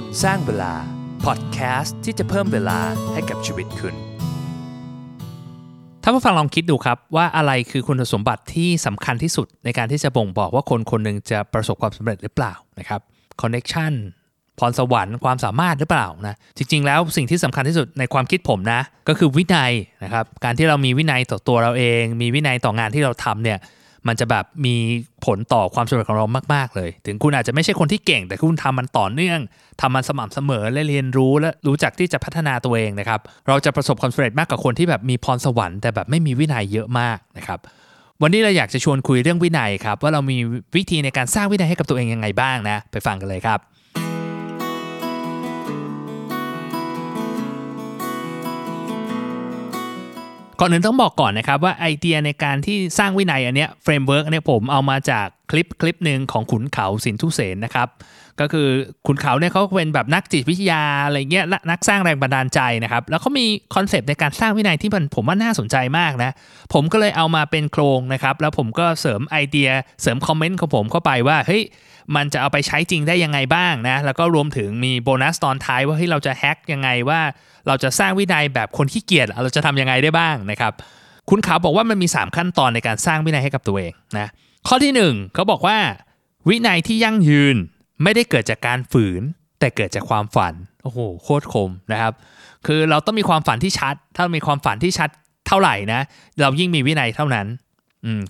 คนสร้างเวลา พอดแคสต์ที่จะเพิ่มเวลาให้กับชีวิตคุณ ถ้าผู้ฟังลองคิดดูครับว่าอะไรคือคุณสมบัติที่สำคัญที่สุดในการที่จะบ่งบอกว่าคนคนหนึ่งจะประสบความสำเร็จหรือเปล่านะครับคอนเน็ชันพรสวรรค์ความสามารถหรือเปล่านะจริง ๆ แล้วสิ่งที่สำคัญที่สุดในความคิดผมนะ ก็คือวินัยนะครับการที่เรามีวินัยต่อตัวเราเอง มีวินัยต่องานที่เราทำเนี่ย มันจะแบบมีผลต่อความสำเร็จของเรามาก ๆ เลย ถึงคุณอาจจะไม่ใช่คนที่เก่ง แต่คุณทำมันต่อเนื่องทำมันสม่ำเสมอและเรียนรู้และรู้จักที่จะพัฒนาตัวเองนะครับ เราจะประสบความสำเร็จมากกว่าคนที่แบบมีพรสวรรค์แต่แบบไม่มีวินัยเยอะมากนะครับวันนี้เราอยากจะชวนคุยเรื่องวินัยครับว่าเรามีวิธีในการสร้างวินัยให้กับตัวเองยังไงบ้างนะ ไปฟังกันเลยครับ ก่อนอื่นต้องบอกก่อนนะครับว่าไอเดียในการที่สร้างวินัยอันเนี้ย framework อันเนี้ยผมเอามาจากคลิปคลิปหนึ่งของขุนเขาสินธุเสนนะครับ ก็คือขุนเขาเนี่ยเขาเป็นแบบนักจิตวิทยาอะไรเงี้ยนักสร้างแรงบันดาลใจนะครับ แล้วเขามีคอนเซปต์ในการสร้างวินัยที่มันผมว่าน่าสนใจมากนะ ผมก็เลยเอามาเป็นโครงนะครับ แล้วผมก็เสริมไอเดียเสริมคอมเมนต์ของผมเข้าไปว่าเฮ้ยมันจะเอาไปใช้จริงได้ยังไงบ้างนะ แล้วก็รวมถึงมีโบนัสตอนท้ายว่าเฮ้ยเราจะ hack ยังไงว่า เราจะสร้างวินัยแบบคนขี้เกียจเราจะทำยังไงได้บ้างนะครับคุณขาวบอกว่ามันมี 3 ขั้นตอนในการสร้างวินัยให้กับตัวเองนะข้อที่ 1เขาบอกว่าวินัยที่ยั่งยืน ไม่ได้เกิดจากการฝืน แต่เกิดจากความฝันโอ้โหโคตรคมนะครับ คือเราต้องมีความฝันที่ชัด ถ้ามีความฝันที่ชัดเท่าไหร่นะ เรายิ่งมีวินัยเท่านั้น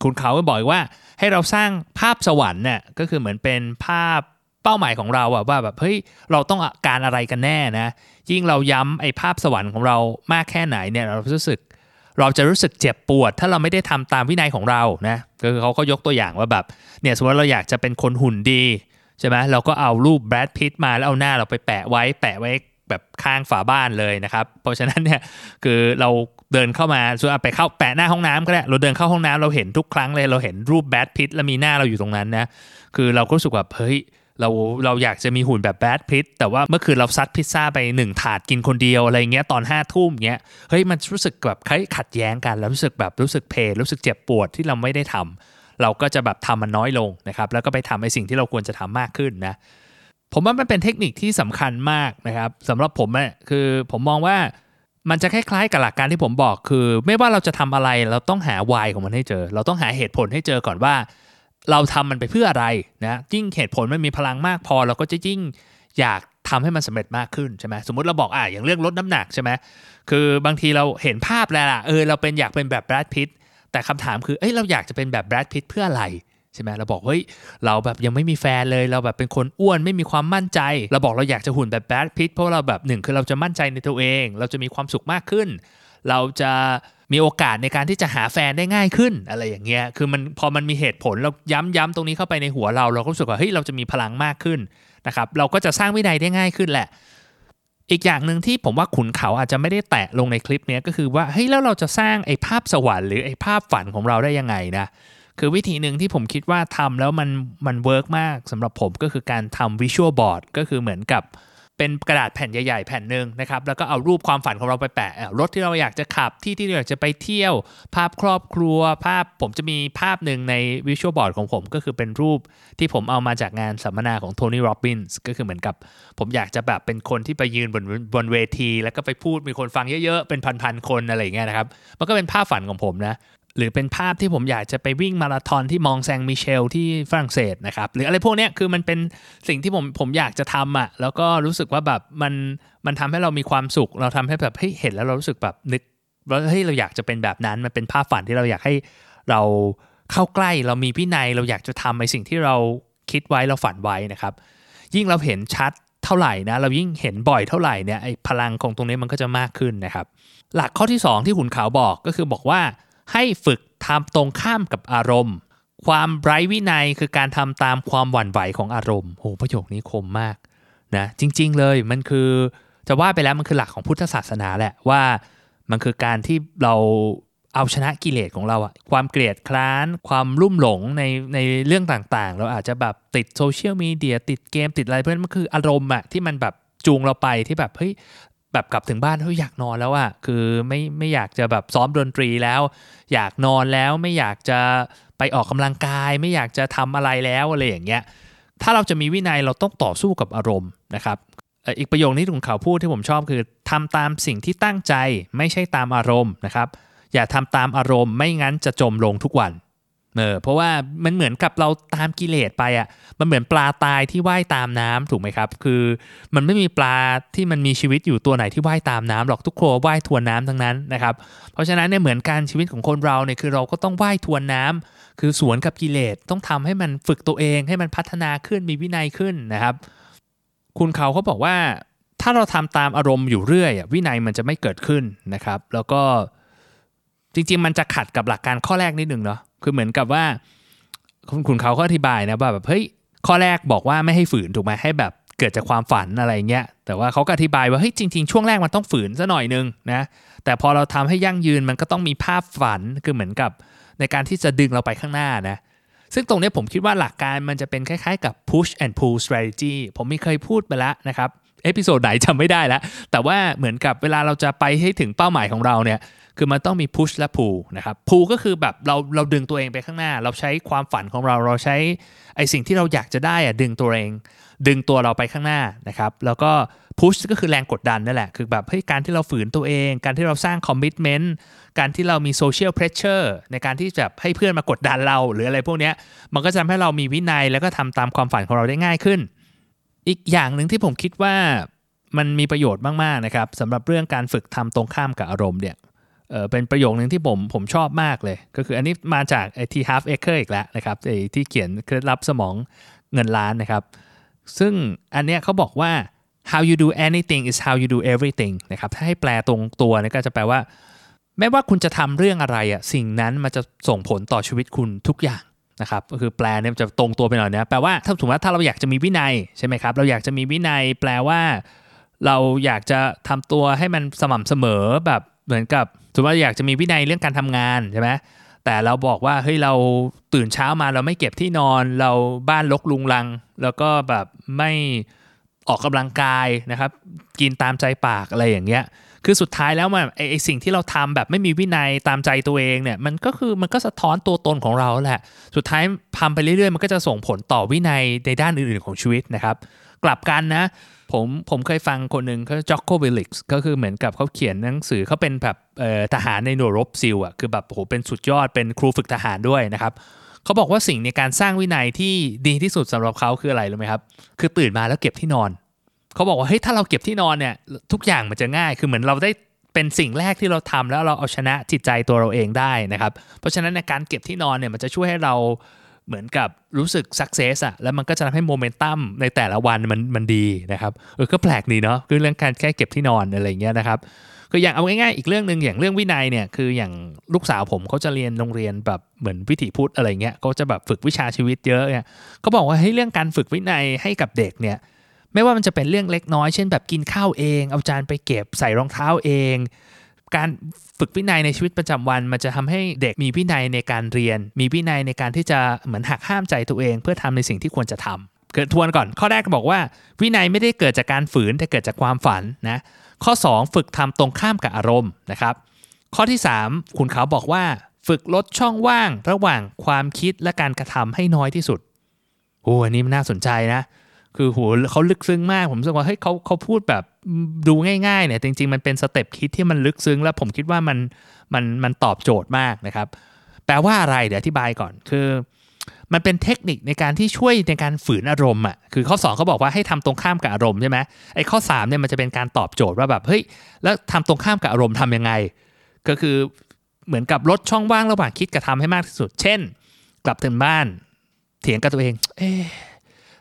คุณเขาก็บอกว่าให้เราสร้างภาพสวรรค์เนี่ยก็คือเหมือนเป็นภาพเป้าหมายของเราอะว่าแบบเฮ้ยเราต้องการอะไรกันแน่นะยิ่งเราย้ำไอ้ภาพสวรรค์ของเรามากแค่ไหนเนี่ยเรารู้สึก เราจะรู้สึกเจ็บปวด ถ้าเราไม่ได้ทำตามวินัยของเรานะก็คือเขาก็ยกตัวอย่างว่าแบบเนี่ยสมมติเราอยากจะเป็นคนหุ่นดี ใช่ไหมเราก็เอารูปแบรดพิตมาแล้วเอาหน้าเราไปแปะไว้แปะไว้แบบข้างฝาบ้านเลยนะครับ เพราะฉะนั้นเนี่ยคือเราเดินเข้ามาส่วนไปเข้าแปะหน้าห้องน้ำก็ได้เราเดินเข้าห้องน้ำเราเห็นทุกครั้งเลยเราเห็นรูปแบดพิตแล้วมีหน้าเราอยู่ตรงนั้นนะคือเราก็รู้สึกว่าเฮ้ยเราเราอยากจะมีหุ่นแบบแบดพิตแต่ว่าเมื่อคืนเราซัดพิซซ่าไปหนึ่งถาดกินคนเดียวอะไรเงี้ยตอนห้าทุ่มเงี้ยเฮ้ยมันรู้สึกแบบคล้ายขัดแย้งกันแล้วรู้สึกแบบรู้สึกเพลรู้สึกเจ็บปวดที่เราไม่ได้ทำ เราก็จะแบบทำมันน้อยลงนะครับ แล้วก็ไปทำในสิ่งที่เราควรจะทำมากขึ้นนะผมว่ามันเป็นเทคนิคที่สำคัญมากนะครับสำหรับผมเนี่ยคือผมมองว่ามันจะคล้ายๆกับหลักการที่ผมบอกคือ ไม่ว่าเราจะทำอะไรเราต้องหาวายของมันให้เจอ เราต้องหาเหตุผลให้เจอก่อนว่า เราทำมันไปเพื่ออะไรนะยิ่งเหตุผลมันมีพลังมากพอ เราก็จะยิ่งอยากทำให้มันสำเร็จมากขึ้นใช่ไหมสมมติเราบอกอะอย่างเรื่องลดน้ำหนักใช่ไหมคือบางทีเราเห็นภาพแล้วล่ะเออเราเป็นอยากเป็นแบบแบรดพิต แต่คำถามคือเอ้ยเราอยากจะเป็นแบบแบรดพิตเพื่ออะไรใช่ไหมเราบอกเฮ้ยเราแบบยังไม่มีแฟนเลยเราแบบเป็นคนอ้วนไม่มีความมั่นใจ เราบอกเราอยากจะหุ่นแบบแบดพิทเพราะเราแบบหนึ่งคือเราจะมั่นใจในตัวเอง เราจะมีความสุขมากขึ้น เราจะมีโอกาสในการที่จะหาแฟนได้ง่ายขึ้นอะไรอย่างเงี้ย คือมันพอมันมีเหตุผลเราย้ำๆตรงนี้เข้าไปในหัวเรา เราก็รู้สึกว่าเฮ้ยเราจะมีพลังมากขึ้นนะครับ เราก็จะสร้างวินัยได้ง่ายขึ้นแหละ อีกอย่างหนึ่งที่ผมว่าขุนเขาอาจจะไม่ได้แตะลงในคลิปนี้ก็คือว่าเฮ้ยแล้วเราจะสร้างไอ้ภาพสวรรค์หรือไอ้ภาพฝันของเราได้ยังไงนะคือวิธีหนึ่งที่ผมคิดว่าทำแล้วมันมัน work มากสำหรับผมก็คือการทำ visual board ก็คือเหมือนกับ เป็นกระดาษแผ่นใหญ่ ๆ แผ่นหนึ่งนะครับ แล้วก็เอารูปความฝันของเราไปแปะรถที่เราอยากจะขับที่ที่เราอยากจะไปเที่ยว ภาพครอบครัว ภาพผมจะมีภาพหนึ่งในวิชวลบอร์ดของผม ก็คือเป็นรูปที่ผมเอามาจากงานสัมมนาของโทนี่โรบินส์ก็คือเหมือนกับ ผมอยากจะแบบเป็นคนที่ไปยืนบนบนเวที แล้วก็ไปพูดมีคนฟังเยอะๆเป็นพันๆคนอะไรอย่างเงี้ยนะครับมันก็เป็นภาพฝันของผมนะ หรือเป็นภาพที่ผมอยากจะไปวิ่งมาราธอนที่มองแซงมิเชลที่ฝรั่งเศสนะครับ หรืออะไรพวกนี้คือมันเป็นสิ่งที่ผมผมอยากจะทำอะ่ะแล้วก็รู้สึกว่าแบบมันมันทำให้เรามีความสุข เราทำให้แบบเฮ้ยเห็นแล้วเรารู้สึกแบบนึกว่าเฮ้ยเราอยากจะเป็นแบบนั้น มันเป็นภาพฝันที่เราอยากให้เราเข้าใกล้เรามีพินัย เราอยากจะทำในสิ่งที่เราคิดไว้เราฝันไว้นะครับ ยิ่งเราเห็นชัดเท่าไหร่นะเรายิ่งเห็นบ่อยเท่าไหร่เนี่ยไอ้พลังของตรงนี้มันก็จะมากขึ้นนะครับ หลักข้อที่ 2 ที่ขุนขาวบอกก็คือบอกว่า ให้ฝึกทำตรงข้ามกับอารมณ์ ความไร้วินัยคือการทำตามความหวั่นไหวของอารมณ์โหประโยคนี้คมมากนะจริง ๆ เลยมันคือจะว่าไปแล้วมันคือหลักของพุทธศาสนาแหละว่ามันคือการที่เราเอาชนะกิเลสของเราอะความเกลียดคร้าน ความรุ่มหลงในในเรื่องต่างๆ เราอาจจะแบบติดโซเชียลมีเดียติดเกมติดอะไรเพื่อนมันคืออารมณ์อะที่มันแบบจูงเราไปที่แบบเฮ้ย แบบกลับถึงบ้านเฮ้ยอยากนอนแล้วอะคือไม่ไม่อยากจะแบบซ้อมดนตรีแล้ว อยากนอนแล้วไม่อยากจะไปออกกำลังกาย ไม่อยากจะทำอะไรแล้วอะไรอย่างเงี้ยถ้าเราจะมีวินัยเราต้องต่อสู้กับอารมณ์นะครับอีกประโยคนี้คุณเขาวพูดที่ผมชอบคือทำตามสิ่งที่ตั้งใจไม่ใช่ตามอารมณ์นะครับ อย่าทำตามอารมณ์ไม่งั้นจะจมลงทุกวัน เออเพราะว่ามันเหมือนกับเราตามกิเลสไปอะ่ะมันเหมือนปลาตายที่ว่ายตามน้ำถูกไหมครับ คือมันไม่มีปลาที่มันมีชีวิตอยู่ตัวไหนที่ว่ายตามน้ำหรอกทุกครัวว่ายทวนน้ำทั้งนั้นนะครับเพราะฉะนั้นเนี่ยเหมือนการชีวิตของคนเราเนี่ยคือเราก็ต้องว่ายทวนน้ำคือสวนกับกิเลสต้องทำให้มันฝึกตัวเอง ให้มันพัฒนาขึ้นมีวินัยขึ้นนะครับ คุณเขาเขาบอกว่าถ้าเราทำตามอารมณ์อยู่เรื่อยวินัยมันจะไม่เกิดขึ้นนะครับ แล้วก็จริงๆ มันจะขัดกับหลักการข้อแรกนิดนึงเนาะ คือเหมือนกับว่า คุณคุณเขาก็อธิบายนะว่าแบบเฮ้ยข้อแรกบอกว่าไม่ให้ฝืนถูกไหมให้แบบเกิดจากความฝันอะไรเงี้ย แต่ว่าเขาก็อธิบายว่าเฮ้ยจริง ๆ ช่วงแรกมันต้องฝืนซะหน่อยนึงนะ แต่พอเราทำให้ยั่งยืนมันก็ต้องมีภาพฝัน คือเหมือนกับในการที่จะดึงเราไปข้างหน้านะ ซึ่งตรงนี้ผมคิดว่าหลักการมันจะเป็นคล้ายๆกับ push and pull strategy ผมมีเคยพูดไปแล้วนะครับ episode ไหนจำไม่ได้แล้ว แต่ว่าเหมือนกับเวลาเราจะไปให้ถึงเป้าหมายของเราเนี่ยคือมันต้องมี push และ pull นะครับ pull ก็คือแบบเราเราดึงตัวเองไปข้างหน้า เราใช้ความฝันของเราเราใช้ไอ้สิ่งที่เราอยากจะได้อะดึงตัวเอง ดึงตัวเราไปข้างหน้านะครับแล้วก็ push ก็คือแรงกดดันนั่นแหละ คือแบบเฮ้ยการที่เราฝืนตัวเอง การที่เราสร้าง commitment การที่เรามี social pressure ในการที่จะให้เพื่อนมากดดันเราหรืออะไรพวกเนี้ยมันก็จะทำให้เรามีวินัยแล้วก็ทำตามความฝันของเราได้ง่ายขึ้น อีกอย่างหนึ่งที่ผมคิดว่ามันมีประโยชน์มากๆนะครับสำหรับเรื่องการฝึกทำตรงข้ามกับอารมณ์เนี่ยเป็นประโยคนึงที่ผมผมชอบมากเลย ก็คืออันนี้มาจากไอที half acre อีกแล้วนะครับไอที่เขียนเคล็ดลับสมองเงินล้านนะครับ ซึ่งอันเนี้ยเขาบอกว่า how you do anything is how you do everything นะครับถ้าให้แปลตรงตัวนี่ก็จะแปลว่า ไม่ว่าคุณจะทำเรื่องอะไรอะสิ่งนั้นมันจะส่งผลต่อชีวิตคุณทุกอย่าง นะครับก็คือแปลเนี่ยจะตรงตัวไปหน่อยนะแปลว่าถ้าสมมติว่าถ้าเราอยากจะมีวินัยใช่ไหมครับ เราอยากจะมีวินัย แปลว่า เราอยากจะทำตัวให้มันสม่ำเสมอแบบเหมือนกับสมมติว่าอยากจะมีวินัยเรื่องการทำงานใช่ไหมแต่เราบอกว่าเฮ้ยเราตื่นเช้ามาเราไม่เก็บที่นอน เราบ้านลกลุงลัง แล้วก็แบบไม่ออกกำลังกายนะครับ กินตามใจปากอะไรอย่างเงี้ย คือสุดท้ายแล้วมันไอไอสิ่งที่เราทำแบบไม่มีวินัยตามใจตัวเองเนี่ยมันก็คือมันก็สะท้อนตัวตนของเราแหละ สุดท้ายทำไปเรื่อยๆ มันก็จะส่งผลต่อวินัยในด้านอื่นๆของชีวิตนะครับ กลับกันนะผมผมเคยฟังคนหนึ่งเขาจ็อกโควิลิกส์ก็คือเหมือนกับเขาเขียนหนังสือเขาเป็นแบบทหารในหน่วยรบซิลอะคือแบบโหเป็นสุดยอดเป็นครูฝึกทหารด้วยนะครับเขาบอกว่าสิ่งในการสร้างวินัยที่ดีที่สุดสำหรับเขาคืออะไรรู้ไหมครับ คือตื่นมาแล้วเก็บที่นอน เขาบอกว่าเฮ้ยถ้าเราเก็บที่นอนเนี่ยทุกอย่างมันจะง่ายคือเหมือนเราได้เป็นสิ่งแรกที่เราทำแล้วเราเอาชนะจิตใจตัวเราเองได้นะครับ เพราะฉะนั้นในการเก็บที่นอนเนี่ยมันจะช่วยให้เราเหมือนกับรู้สึกสักเซสอะแล้วมันก็จะทำให้โมเมนตัมในแต่ละวันมันมันดีนะครับเออก็แปลกดีเนาะคือเรื่องการแค่เก็บที่นอนอะไรเงี้ยนะครับคืออย่างเอาง่ายๆอีกเรื่องหนึ่งอย่างเรื่องวินัยเนี่ยคืออย่างลูกสาวผมเขาจะเรียนโรงเรียนแบบเหมือนวิถีพุทธอะไรเงี้ยเขาจะแบบฝึกวิชาชีวิตเยอะเนี่ยเขาบอกว่าให้เรื่องการฝึกวินัยให้กับเด็กเนี่ย ไม่ว่ามันจะเป็นเรื่องเล็กน้อย เช่นแบบกินข้าวเอง เอาจานไปเก็บใส่รองเท้าเอง การฝึกวินัยในชีวิตประจำวัน มันจะทำให้เด็กมีวินัยในการเรียน มีวินัยในการที่จะเหมือนหักห้ามใจตัวเอง เพื่อทำในสิ่งที่ควรจะทำเกิดทวนก่อน ข้อแรกบอกว่า วินัยไม่ได้เกิดจากการฝืนแต่เกิดจากความฝันนะข้อ 2 ฝึกทำตรงข้ามกับอารมณ์นะครับข้อที่ 3 คุณเขาบอกว่าฝึกลดช่องว่างระหว่างความคิดและการกระทำให้น้อยที่สุดโอ้อันนี้มันน่าสนใจนะ คือโหเขาลึกซึ้งมาก ผมรู้สึกว่าเฮ้ยเขาเขาพูดแบบดูง่ายๆเนี่ยจริง ๆ มันเป็นสเต็ปคิดที่มันลึกซึ้ง แล้วผมคิดว่ามันมันมันตอบโจทย์มากนะครับ แปลว่าอะไรเดี๋ยวอธิบายก่อนคือ มันเป็นเทคนิคในการที่ช่วยในการฝืนอารมณ์อะคือข้อ 2เขาบอกว่าให้ทำตรงข้ามกับอารมณ์ใช่ไหมไอ้ข้อ3เนี่ยมันจะเป็นการตอบโจทย์ว่าแบบเฮ้ยแล้วทำตรงข้ามกับอารมณ์ทำยังไง ก็คือเหมือนกับลดช่องว่างระหว่างคิดกับทำให้มากที่สุด เช่น กลับถึงบ้าน เถียงกับตัวเอง เอ๊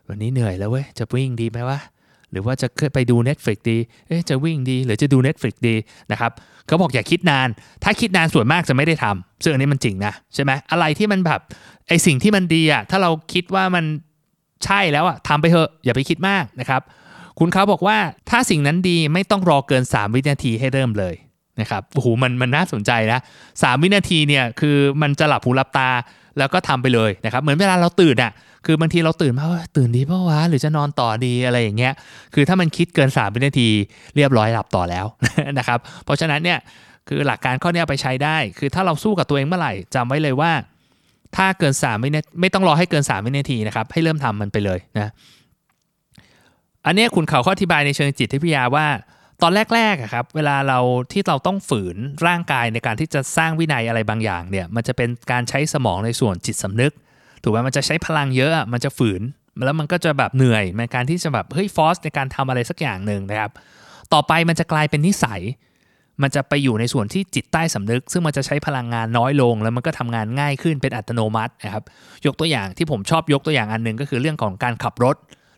วันนี้เหนื่อยแล้วเว้ย จะวิ่งดีไหมวะ หรือว่าจะไปดู Netflix ดี เอ๊ะ จะวิ่งดี หรือจะดู Netflix ดีนะครับเขาบอกอย่าคิดนาน ถ้าคิดนานส่วนมากจะไม่ได้ทำซึ่งอันนี้มันจริงนะใช่ไหมอะไรที่มันแบบไอสิ่งที่มันดีอะถ้าเราคิดว่ามันใช่แล้วอะทำไปเถอะ อย่าไปคิดมากนะครับ คุณเขาบอกว่าถ้าสิ่งนั้นดีไม่ต้องรอเกิน 3 วินาทีให้เริ่มเลยนะครับโอ้โหมันมันน่าสนใจนะสวินาทีเนี่ยคือมันจะหลับหูหลับตาแล้วก็ทำไปเลยนะครับ เหมือนเวลาเราตื่นอะ คือบางทีเราตื่นมาตื่นดีเพราะวะหรือจะนอนต่อดีอะไรอย่างเงี้ย คือถ้ามันคิดเกิน3วินาทีเรียบร้อยหลับต่อแล้วนะครับ เพราะฉะนั้นเนี่ยคือหลักการข้อนี้ไปใช้ได้ คือถ้าเราสู้กับตัวเองเมื่อไหร่จำไว้เลยว่า ถ้าเกิน3วินาทีไม่ต้องรอให้เกิน3วินาทีนะครับ ให้เริ่มทำมันไปเลยนะ อันนี้คุณเขาขาอธิบายในเชิงจิตวิทยาว่าตอนแรกๆอะครับเวลาเราที่เราต้องฝืนร่างกายในการที่จะสร้างวินัยอะไรบางอย่างเนี่ยมันจะเป็นการใช้สมองในส่วนจิตสำนึก ถูกไหมมันจะใช้พลังเยอะอะมันจะฝืน แล้วมันก็จะแบบเหนื่อยในการที่จะแบบเฮ้ยฟอสในการทำอะไรสักอย่างหนึ่งนะครับ ต่อไปมันจะกลายเป็นนิสัย มันจะไปอยู่ในส่วนที่จิตใต้สำนึก ซึ่งมันจะใช้พลังงานน้อยลง แล้วมันก็ทำงานง่ายขึ้นเป็นอัตโนมัตินะครับ ยกตัวอย่างที่ผมชอบยกตัวอย่างอันหนึ่งก็คือเรื่องของการขับรถ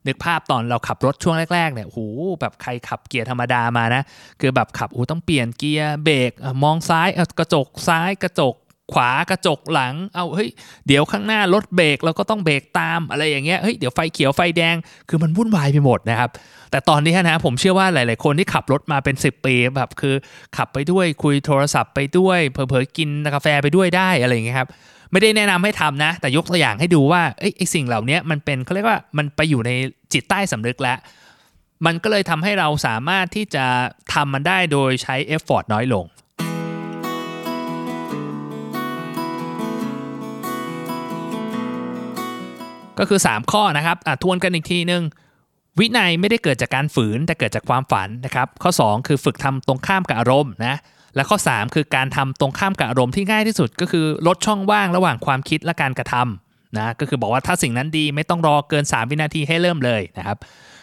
นึกภาพตอนเราขับรถช่วงแรกๆเนี่ยโหแบบใครขับเกียร์ธรรมดามานะ คือแบบขับโอ้ต้องเปลี่ยนเกียร์เบรกมองซ้ายกระจกซ้ายกระจก ขวากระจกหลัง เอาเฮ้ย เดี๋ยวข้างหน้ารถเบรกเราก็ต้องเบรกตามอะไรอย่างเงี้ย เฮ้ย เดี๋ยวไฟเขียวไฟแดง คือมันวุ่นวายไปหมดนะครับ แต่ตอนนี้นะผมเชื่อว่าหลาย ๆ คนที่ขับรถมาเป็น 10 ปีแบบคือขับไปด้วยคุยโทรศัพท์ไปด้วย เผลอ ๆ กินกาแฟไปด้วยได้อะไรอย่างเงี้ยครับ ไม่ได้แนะนำให้ทำนะ แต่ยกตัวอย่างให้ดูว่าเอ้ยไอสิ่งเหล่านี้มันเป็นเขาเรียกว่ามันไปอยู่ในจิตใต้สำนึกแล้ว มันก็เลยทำให้เราสามารถที่จะทำมันได้โดยใช้เอฟฟอร์ตน้อยลง ก็คือ 3 ข้อนะครับทวนกันอีกทีนึง วินัยไม่ได้เกิดจากการฝืนแต่เกิดจากความฝันนะครับข้อ 2 คือฝึกทำตรงข้ามกับอารมณ์นะและข้อ 3 คือการทำตรงข้ามกับอารมณ์ที่ง่ายที่สุด ก็คือลดช่องว่างระหว่างความคิดและการกระทำนะก็คือบอกว่าถ้าสิ่งนั้นดีไม่ต้องรอเกิน 3 วินาทีให้เริ่มเลยนะครับ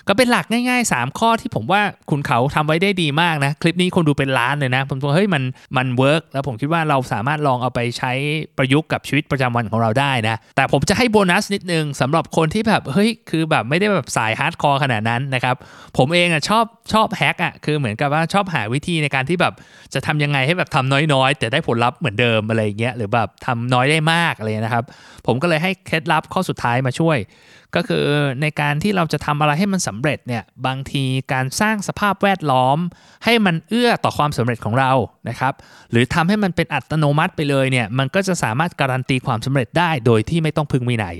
ก็เป็นหลักง่ายๆ 3 ข้อที่ผมว่าขุนเขาทำไว้ได้ดีมากนะ คลิปนี้คนดูเป็นล้านเลยนะ ผมว่าเฮ้ยมันมัน work แล้วผมคิดว่าเราสามารถลองเอาไปใช้ประยุกต์กับชีวิตประจำวันของเราได้นะ แต่ผมจะให้โบนัสนิดนึงสำหรับคนที่แบบเฮ้ยคือแบบไม่ได้แบบสาย hardcore ขนาดนั้นนะครับ ผมเองอะชอบชอบ hack อะคือเหมือนกับว่าชอบหาวิธีในการที่แบบจะทำยังไงให้แบบทำน้อยๆ แต่ได้ผลลัพธ์เหมือนเดิมอะไรอย่างเงี้ยหรือแบบทำน้อยได้มากอะไรนะครับ ผมก็เลยให้เคล็ดลับข้อสุดท้ายมาช่วย ก็คือในการที่เราจะทำอะไรให้มันสำเร็จเนี่ยบางทีการสร้างสภาพแวดล้อม ให้มันเอื้อต่อความสำเร็จของเรานะครับหรือทำให้มันเป็นอัตโนมัติไปเลยเนี่ยมันก็จะสามารถการันตีความสำเร็จได้ โดยที่ไม่ต้องพึ่งวินัย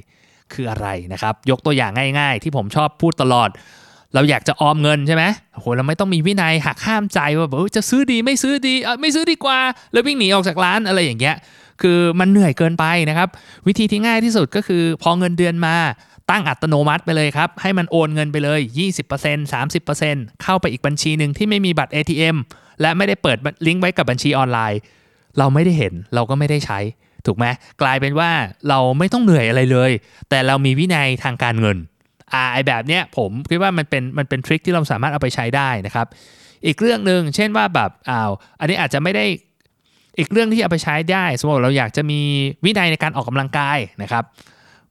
คืออะไรนะครับยกตัวอย่างง่ายๆ ที่ผมชอบพูดตลอด เราอยากจะออมเงินใช่ไหมโอ้โหเราไม่ต้องมีวินัยหักห้ามใจว่าแบบเอ้ยจะซื้อดีไม่ซื้อดีไม่ซื้อดีกว่า แล้ววิ่งหนีออกจากร้านอะไรอย่างเงี้ยคือมันเหนื่อยเกินไปนะครับ วิธีที่ง่ายที่สุดก็คือ พอเงินเดือนมา ตั้งอัตโนมัติไปเลยครับ ให้มันโอนเงินไปเลย 20% 30%เข้าไปอีกบัญชีหนึ่งที่ไม่มีบัตร ATM และไม่ได้เปิดลิงก์ไว้กับบัญชีออนไลน์ เราไม่ได้เห็นเราก็ไม่ได้ใช้ถูกไหมกลายเป็นว่าเราไม่ต้องเหนื่อยอะไรเลย แต่เรามีวินัยทางการเงินอ่าไอแบบเนี้ยผมคิดว่ามันเป็นมันเป็นทริคที่เราสามารถเอาไปใช้ได้นะครับ อีกเรื่องหนึ่งเช่นว่าแบบอ้าวอันนี้อาจจะไม่ได้อีกเรื่องที่เอาไปใช้ได้ สมมติเราอยากจะมีวินัยในการออกกำลังกายนะครับ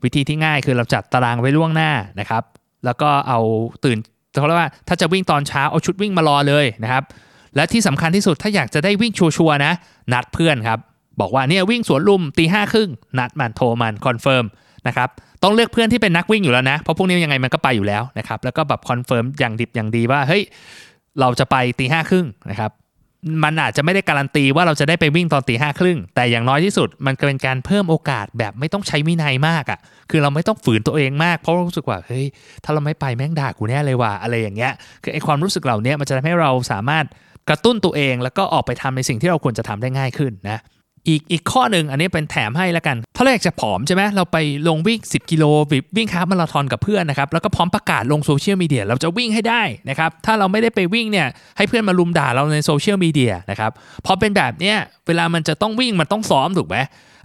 วิธีที่ง่ายคือเราจัดตารางไว้ล่วงหน้านะครับ แล้วก็เอาตื่นเขาเรียกว่าถ้าจะวิ่งตอนเช้าเอาชุดวิ่งมารอเลยนะครับ และที่สำคัญที่สุดถ้าอยากจะได้วิ่ง sure ๆนะ นัดเพื่อนครับ บอกว่าเนี่ยวิ่งสวนลุมตีห้าครึ่งนัดมันโทรมัน confirm นะครับต้องเลือกเพื่อนที่เป็นนักวิ่งอยู่แล้วนะ เพราะพวกนี้ยังไงมันก็ไปอยู่แล้วนะครับ แล้วก็แบบ confirm อย่างดิบอย่างดีว่าเฮ้ยเราจะไปตีห้าครึ่งนะครับ มันอาจจะไม่ได้การันตีว่าเราจะได้ไปวิ่งตอนตีห้าครึ่งแต่อย่างน้อยที่สุดมันก็เป็นการเพิ่มโอกาสแบบไม่ต้องใช้วินัยมากอะ่ะ คือเราไม่ต้องฝืนตัวเองมากเพราะรู้สึกว่าเฮ้ยถ้าเราไม่ไปแม่งด่ากูแน่เลยว่ะอะไรอย่างเงี้ยคือไอความรู้สึกเหล่านี้มันจะทำให้เราสามารถกระตุ้นตัวเองแล้วก็ออกไปทำในสิ่งที่เราควรจะทำได้ง่ายขึ้นนะ อีกอีกข้อหนึ่งอันนี้เป็นแถมให้แล้วกัน ถ้าเราอยากจะผอมใช่ไหมเราไปลงวิ่ง 10 กิโลวิ่งคาร์บมาราธอนกับเพื่อนนะครับ แล้วก็พร้อมประกาศลงโซเชียลมีเดียเราจะวิ่งให้ได้นะครับ ถ้าเราไม่ได้ไปวิ่งเนี่ยให้เพื่อนมาลุมด่าเราในโซเชียลมีเดียนะครับพอเป็นแบบเนี้ยเวลามันจะต้องวิ่งมันต้องซ้อมถูกไหม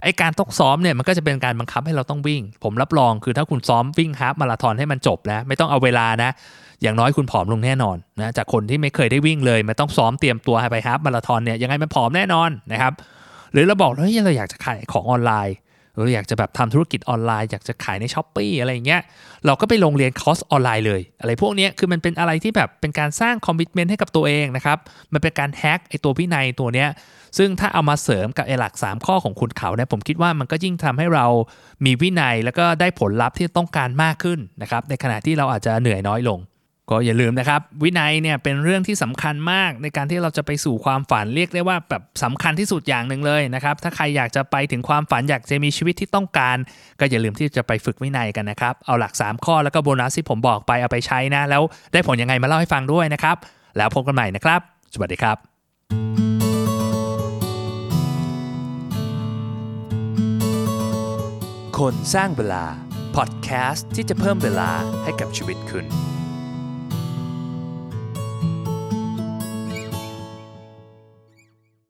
ไอ้การต้องซ้อมเนี่ยมันก็จะเป็นการบังคับให้เราต้องวิ่ง ผมรับรองคือถ้าคุณซ้อมวิ่ง half marathon ให้มันจบนะไม่ต้องเอาเวลานะ อย่างน้อยคุณผอมลงแน่นอนนะจากคนที่ไม่เคยได้วิ่งเลยมันต้องซ้อมเตรียมตัวให้ไป half marathon เนี่ยยังไงมันผอมแน่นอนนะครับ หรือเราบอกเฮ้ยเราอยากจะขายของออนไลน์เราอยากจะแบบทำธุรกิจออนไลน์ อยากจะขายใน Shopee อะไรอย่างเงี้ยเราก็ไปลงเรียนคอร์สออนไลน์เลย อะไรพวกนี้คือมันเป็นอะไรที่แบบเป็นการสร้าง commitment ให้กับตัวเองนะครับมันเป็นการแฮกไอตัววินัยตัวเนี้ยซึ่งถ้าเอามาเสริมกับไอหลัก 3 ข้อของคุณเขาเนี่ยผมคิดว่ามันก็ยิ่งทำให้เรามีวินัยแล้วก็ได้ผลลัพธ์ที่ต้องการมากขึ้นนะครับในขณะที่เราอาจจะเหนื่อยน้อยลง ก็อย่าลืมนะครับ วินัยเนี่ยเป็นเรื่องที่สำคัญมากในการที่เราจะไปสู่ความฝันเรียกได้ว่าแบบสำคัญที่สุดอย่างหนึ่งเลยนะครับ ถ้าใครอยากจะไปถึงความฝันอยากจะมีชีวิตที่ต้องการ ก็อย่าลืมที่จะไปฝึกวินัยกันนะครับ เอาหลัก 3 ข้อแล้วก็โบนัสที่ผมบอกไปเอาไปใช้นะ แล้วได้ผลยังไงมาเล่าให้ฟังด้วยนะครับ แล้วพบกันใหม่นะครับ สวัสดีครับคนสร้างเวลาพอดแคสต์ที่จะเพิ่มเวลาให้กับชีวิตคุณ